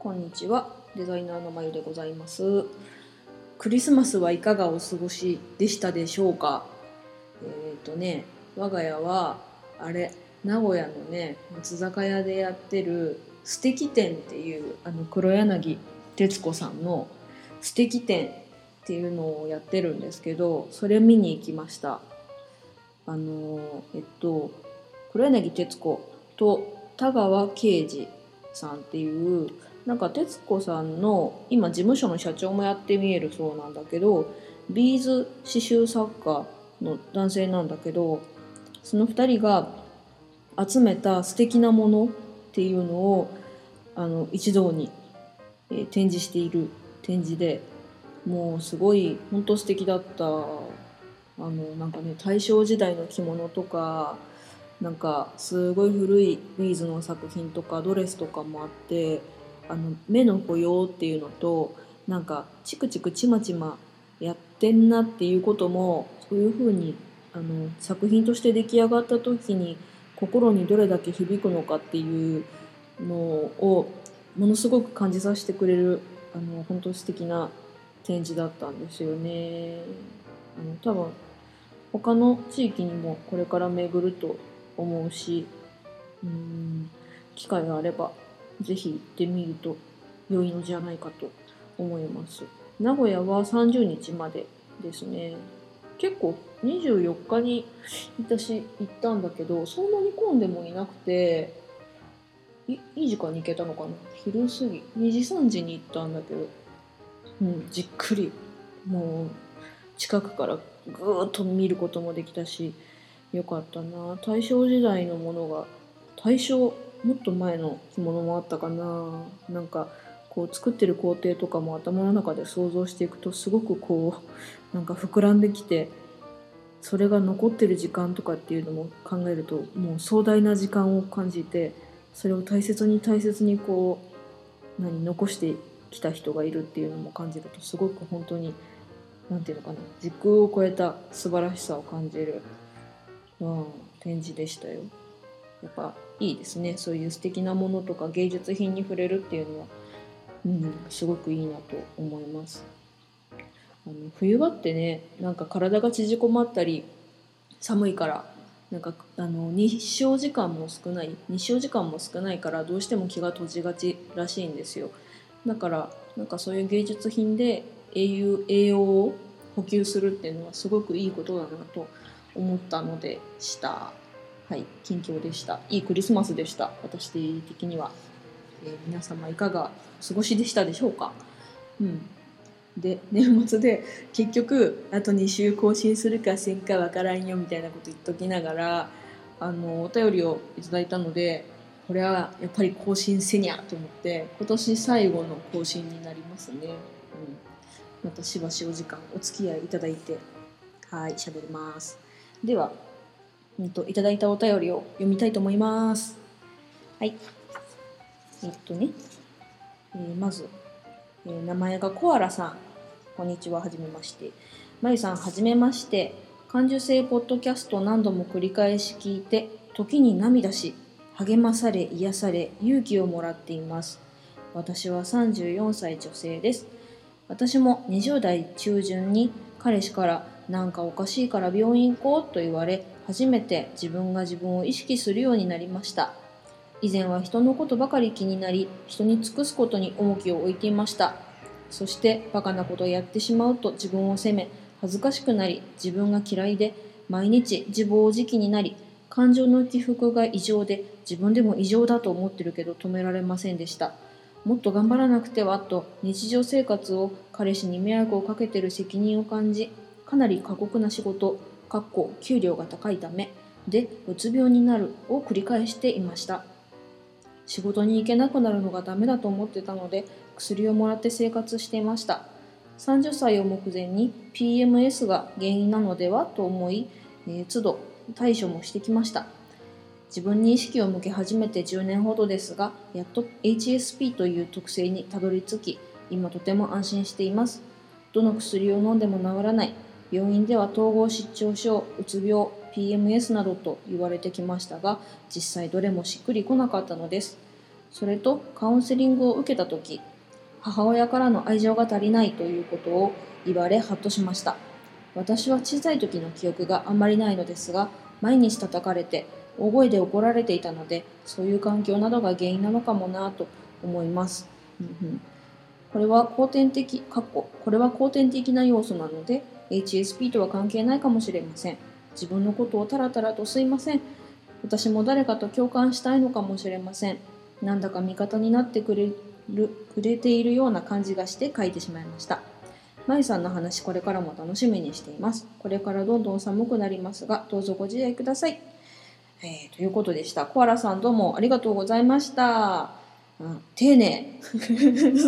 こんにちは。デザイナーのまゆでございます。クリスマスはいかがお過ごしでしたでしょうか？えっ、ー、とね我が家はあれ名古屋のね松坂屋でやってる「素敵店」っていうあの黒柳徹子さんの「素敵店」っていうのをやってるんですけどそれ見に行きました。あのえっと黒柳徹子と田川啓二さんっていうなんか徹子さんの今事務所の社長もやってみえるそうなんだけどビーズ刺繍作家の男性なんだけどその2人が集めた素敵なものっていうのをあの一堂に、えー、展示している展示でもうすごい本当素敵だった。あのなんかね大正時代の着物とかなんかすごい古いビーズの作品とかドレスとかもあってあの目の保養っていうのとなんかチクチクちまちまやってんなっていうこともそういうふうにあの作品として出来上がった時に心にどれだけ響くのかっていうのをものすごく感じさせてくれるあの本当素敵な展示だったんですよね。あの多分他の地域にもこれから巡ると思うしうん機会があれば是非行ってみると良いのじゃないかと思います。名古屋は30日までですね。結構24日に私行ったんだけどそんなに混んでもいなくていいい時間に行けたのかな。昼過ぎ。2時3時に行ったんだけど。うんじっくり。もう近くからぐーっと見ることもできたしよかったな。大正時代のものが大正もっと前の着物もあったかななんかこう作ってる工程とかも頭の中で想像していくとすごくこうなんか膨らんできてそれが残ってる時間とかっていうのも考えるともう壮大な時間を感じてそれを大切に大切にこう何残してきた人がいるっていうのも感じるとすごく本当に何て言うのかな時空を超えた素晴らしさを感じる、うん、展示でしたよ。やっぱいいですね。そういう素敵なものとか芸術品に触れるっていうのは、うん、すごくいいなと思います。あの冬場ってねなんか体が縮こまったり寒いからなんかあの日照時間も少ない日照時間も少ないからどうしても気が閉じがちらしいんですよ。だからなんかそういう芸術品で栄養栄養を補給するっていうのはすごくいいことだなと思ったのでした。はい近況でした。いいクリスマスでした。私的には、えー、皆様いかがお過ごしでしたでしょうか？うん。で年末で結局あと2週更新するかせんかわからんよみたいなこと言っときながらあのお便りをいただいたのでこれはやっぱり更新せにゃと思って今年最後の更新になりますね、うん、またしばしお時間お付き合いいただいてはい喋ります。では、うんと、いただいたお便りを読みたいと思いますはいえっとね、えー、まずえー、名前がコアラさん。こんにちは、はじめまして。まゆさん、はじめまして。感受性ポッドキャスト何度も繰り返し聞いて、時に涙し、励まされ、癒され、勇気をもらっています。私は34歳女性です。私も20代中旬に彼氏からなんかおかしいから病院行こうと言われ、初めて自分が自分を意識するようになりました。以前は人のことばかり気になり人に尽くすことに重きを置いていましたそしてバカなことをやってしまうと自分を責め恥ずかしくなり自分が嫌いで毎日自暴自棄になり感情の起伏が異常で自分でも異常だと思ってるけど止められませんでしたもっと頑張らなくてはと日常生活を彼氏に迷惑をかけてる責任を感じかなり過酷な仕事かっこ給料が高いためでうつ病になるを繰り返していました。仕事に行けなくなるのがダメだと思ってたので薬をもらって生活していました。30歳を目前に PMS が原因なのではと思い、えー、都度対処もしてきました。自分に意識を向け始めて10年ほどですがやっと HSP という特性にたどり着き今とても安心しています。どの薬を飲んでも治らない。病院では統合失調症うつ病 PMS などと言われてきましたが実際どれもしっくりこなかったのです。それとカウンセリングを受けた時母親からの愛情が足りないということを言われハッとしました。私は小さい時の記憶があまりないのですが毎日叩かれて大声で怒られていたのでそういう環境などが原因なのかもなと思います、うん、これは後天的ここれは後天的な要素なので HSP とは関係ないかもしれません。自分のことをタラタラとすいません。私も誰かと共感したいのかもしれません。なんだか味方になってくれるくれているような感じがして書いてしまいました。まゆさんの話これからも楽しみにしています。これからどんどん寒くなりますがどうぞご自愛ください、えー、ということでした。コアラさんどうもありがとうございました。うん、丁寧。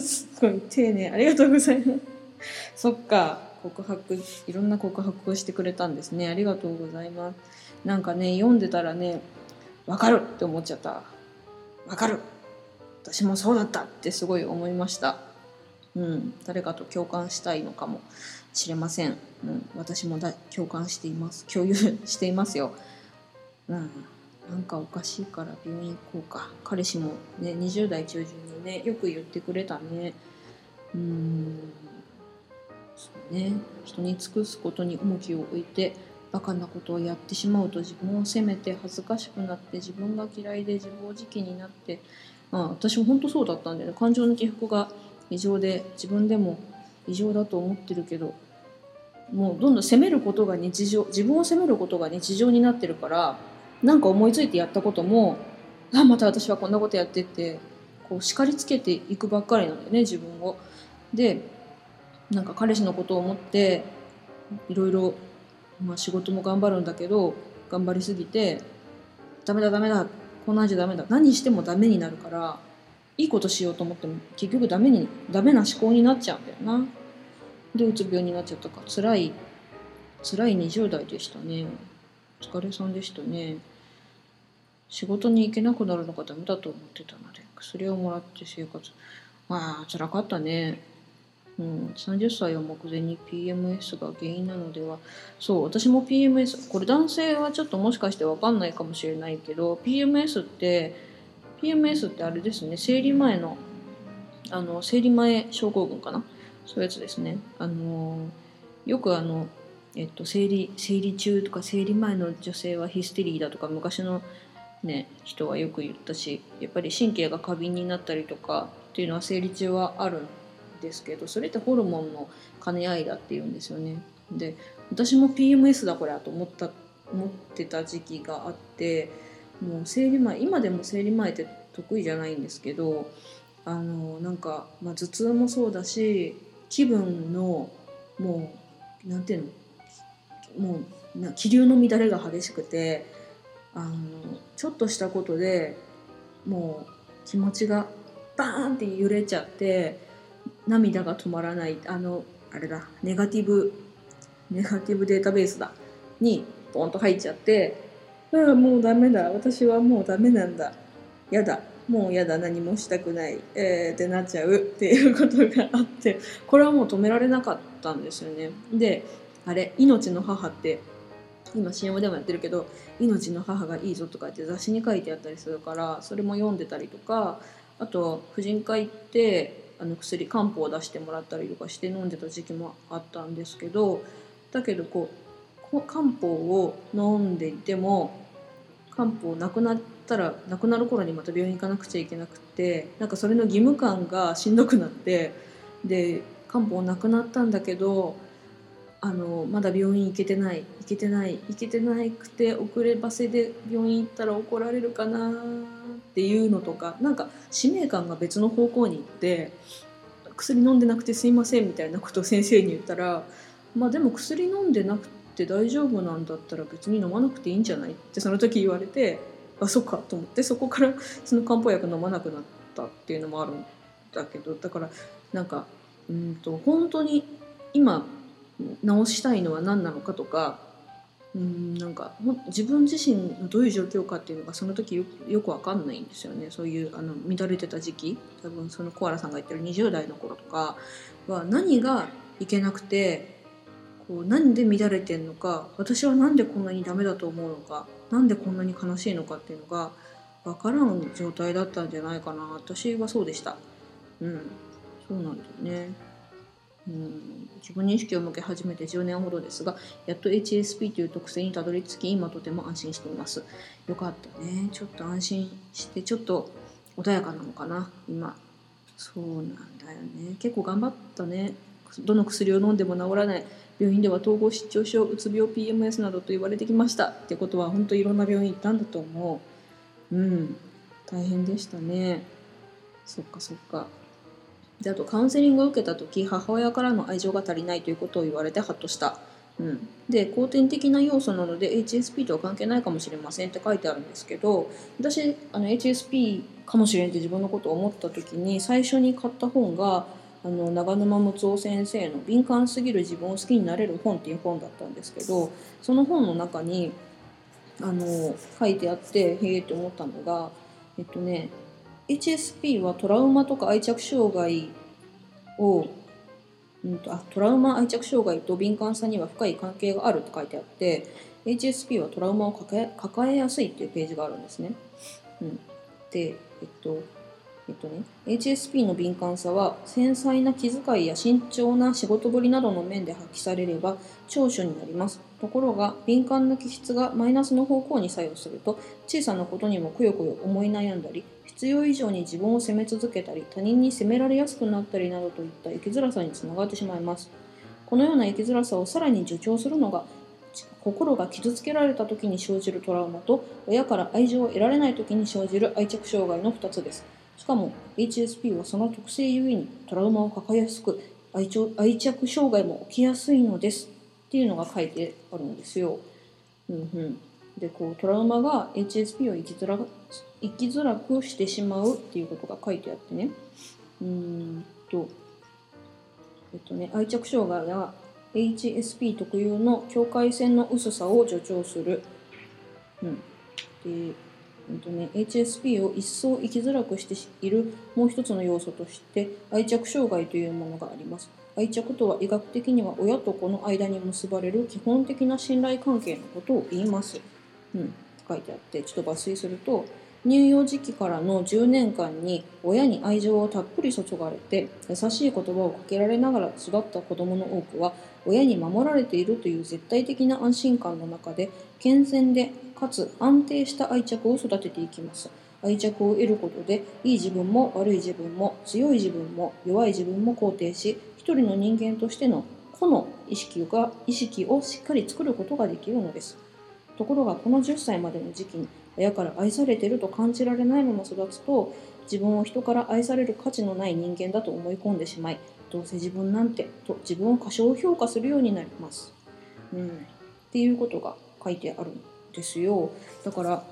すごい丁寧。ありがとうございます。そっか。告白いろんな告白をしてくれたんですね。ありがとうございます。なんかね読んでたらねわかるって思っちゃった。わかる。私もそうだったってすごい思いました。うん。誰かと共感したいのかもしれません、うん、私もだ共感しています。共有していますよ。うん。なんかおかしいから病院行こうか。彼氏もね20代中旬にねよく言ってくれたね。うん。そうね人に尽くすことに重きを置いてバカなことをやってしまうと自分を責めて恥ずかしくなって自分が嫌いで自暴自棄になって、まあ、私も本当そうだったんだよね感情の起伏が異常で自分でも異常だと思ってるけどもうどんどん責めることが日常自分を責めることが日常になってるからなんか思いついてやったこともあまた私はこんなことやってってこう叱りつけていくばっかりなんだよね自分を。でなんか彼氏のことを思っていろいろ、まあ、仕事も頑張るんだけど頑張りすぎてダメだダメだこんなんじゃダメだ何してもダメになるからいいことしようと思っても結局ダメにダメな思考になっちゃうんだよな。でうつ病になっちゃったか辛い辛い20代でしたね。お疲れさんでしたね。仕事に行けなくなるのがダメだと思ってたので薬をもらって生活。まあ辛かったね。うん、30歳を目前に PMS が原因なのでは？そう私も PMS これ男性はちょっともしかして分かんないかもしれないけど PMS って PMS ってあれですね生理前のあの生理前症候群かな？そういうやつですね。あのよくあのえっと生理生理中とか生理前の女性はヒステリーだとか昔のね人はよく言ったしやっぱり神経が過敏になったりとかっていうのは生理中はあるですけどそれってホルモンの兼ね合いだっていうんですよね。で私も PMS だこれと思った思ってた時期があってもう生理前今でも生理前って得意じゃないんですけどあのなんか、まあ、頭痛もそうだし気分のもうなんていうのもうな気流の乱れが激しくてあのちょっとしたことでもう気持ちがバーンって揺れちゃって涙が止まらないあのあれだネガティブネガティブデータベースだにポンと入っちゃってああもうダメだ私はもうダメなんだやだもうやだ何もしたくない、えー、ってなっちゃうっていうことがあってこれはもう止められなかったんですよね。であれ「命の母」って今 CM でもやってるけど「命の母がいいぞ」とかって雑誌に書いてあったりするからそれも読んでたりとかあと婦人科行ってあの薬漢方を出してもらったりとかして飲んでた時期もあったんですけどだけどこう漢方を飲んでいても漢方なくなったらなくなる頃にまた病院行かなくちゃいけなくてなんかそれの義務感がしんどくなってで漢方なくなったんだけどあのまだ病院行けてない行けてない行けてなくて遅ればせで病院行ったら怒られるかなっていうのとかなんか使命感が別の方向に行って薬飲んでなくてすいませんみたいなことを先生に言ったらまあでも薬飲んでなくて大丈夫なんだったら別に飲まなくていいんじゃないってその時言われてあそっかと思ってそこからその漢方薬飲まなくなったっていうのもあるんだけどだからなんかうんと本当に今治したいのは何なのかとかうんなんか自分自身のどういう状況かっていうのがその時よよく分かんないんですよね。そういうあの乱れてた時期。多分そのコアラさんが言ってる20代の頃とかは何がいけなくてこうなんで乱れてんのか私は何でこんなにダメだと思うのか何でこんなに悲しいのかっていうのが分からん状態だったんじゃないかな。私はそうでした。うん。そうなんだよね。うん。自分に意識を向け始めて10年ほどですがやっと HSP という特性にたどり着き今とても安心しています。よかったね。ちょっと安心してちょっと穏やかなのかな。今。そうなんだよね。結構頑張ったね。どの薬を飲んでも治らない。病院では統合失調症うつ病 PMS などと言われてきました。ってことは本当いろんな病院行ったんだと思う。うん。大変でしたね。そっかそっか。であとカウンセリングを受けた時母親からの愛情が足りないということを言われてハッとした。うん、で後天的な要素なので HSP とは関係ないかもしれませんって書いてあるんですけど私あの HSP かもしれんって自分のことを思った時に最初に買った本があの長沼睦夫先生の「敏感すぎる自分を好きになれる本」っていう本だったんですけどその本の中にあの書いてあってへえって思ったのがえっとね HSP はトラウマとか愛着障害を、うんと、あトラウマ愛着障害と敏感さには深い関係があるって書いてあって HSP はトラウマを抱え抱えやすいっていうページがあるんですね。うん、でえっとえっとね、HSP の敏感さは繊細な気遣いや慎重な仕事ぶりなどの面で発揮されれば長所になりますところが敏感な気質がマイナスの方向に作用すると小さなことにもくよくよ思い悩んだり必要以上に自分を責め続けたり他人に責められやすくなったりなどといった生きづらさにつながってしまいます。このような生きづらさをさらに助長するのが心が傷つけられた時に生じるトラウマと親から愛情を得られない時に生じる愛着障害の2つです。しかも HSP はその特性ゆえにトラウマを抱えやすく愛愛着障害も起きやすいのです。っていうのが書いてあるんですよ。うんうん、でこうトラウマが HSP を生きづら生きづらくしてしまうっていうことが書いてあってねうんとえっとね愛着障害は HSP 特有の境界線の薄さを助長する。うん、でうんとね、HSP を一層生きづらくしているもう一つの要素として愛着障害というものがあります。愛着とは医学的には親と子の間に結ばれる基本的な信頼関係のことを言います。うん、書いてあってちょっと抜粋すると乳幼児期からの10年間に親に愛情をたっぷり注がれて優しい言葉をかけられながら育った子どもの多くは親に守られているという絶対的な安心感の中で健全でかつ安定した愛着を育てていきます。愛着を得ることでいい自分も悪い自分も強い自分も弱い自分も肯定し一人の人間としての個の意識が意識をしっかり作ることができるのです。ところがこの10歳までの時期に親から愛されてると感じられないまま育つと自分を人から愛される価値のない人間だと思い込んでしまいどうせ自分なんてと自分を過小評価するようになります、うん、っていうことが書いてあるんですよ。だから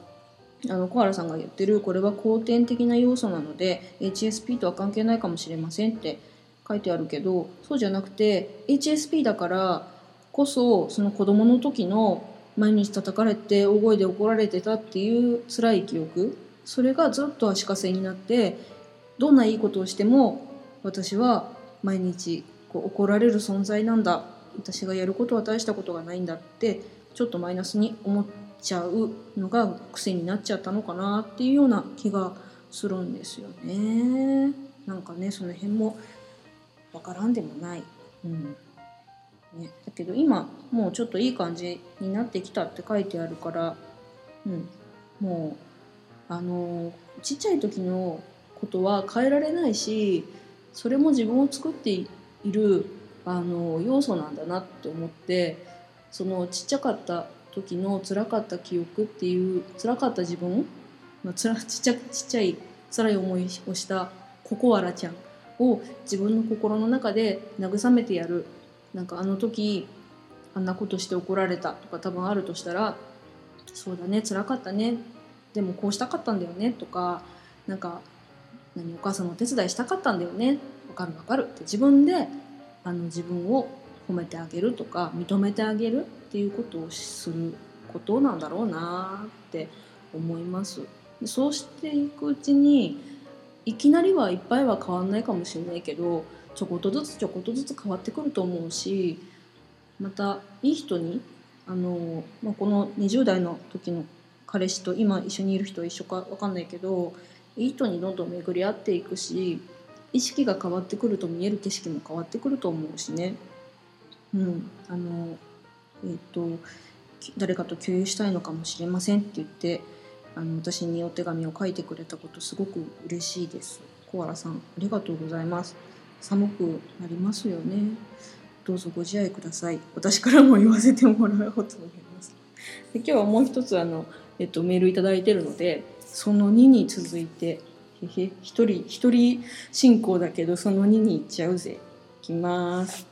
あの小原さんが言ってるこれは後天的な要素なので HSP とは関係ないかもしれませんって書いてあるけどそうじゃなくて HSP だからこそその子供の時の毎日叩かれて大声で怒られてたっていう辛い記憶それがずっと足かせになってどんないいことをしても私は毎日こう怒られる存在なんだ私がやることは大したことがないんだってちょっとマイナスに思っちゃうのが癖になっちゃったのかなっていうような気がするんですよね。なんかねその辺もわからんでもない。うんね、だけど今もうちょっといい感じになってきたって書いてあるから、うん、もうあのちっちゃい時のことは変えられないしそれも自分を作っているあの要素なんだなって思ってそのちっちゃかった時の辛かった記憶っていう辛かった自分、まあ、つらちっちゃちっちゃい辛い思いをしたココアラちゃんを自分の心の中で慰めてやるなんかあの時あんなことして怒られたとか多分あるとしたらそうだね辛かったねでもこうしたかったんだよねとかなんか何お母さんのお手伝いしたかったんだよねわかるわかるって自分であの自分を褒めてあげるとか認めてあげるっていうことをすることなんだろうなって思います。そうしていくうちにいきなりはいっぱいは変わんないかもしれないけどちょこっとずつちょこっとずつ変わってくると思うしまたいい人にあの、まあ、この20代の時の彼氏と今一緒にいる人一緒か分かんないけどいい人にどんどん巡り合っていくし意識が変わってくると見える景色も変わってくると思うしね。うん、あのえっ、と誰かと共有したいのかもしれませんって言ってあの私にお手紙を書いてくれたことすごく嬉しいです。コアラさんありがとうございます。寒くなりますよね。どうぞご自愛ください。私からも言わせてもらおうと思います。で今日はもう一つあのえっとメールいただいてるので、その2に続いて、へへ、一人一人進行だけどその2に行っちゃうぜ。いきます。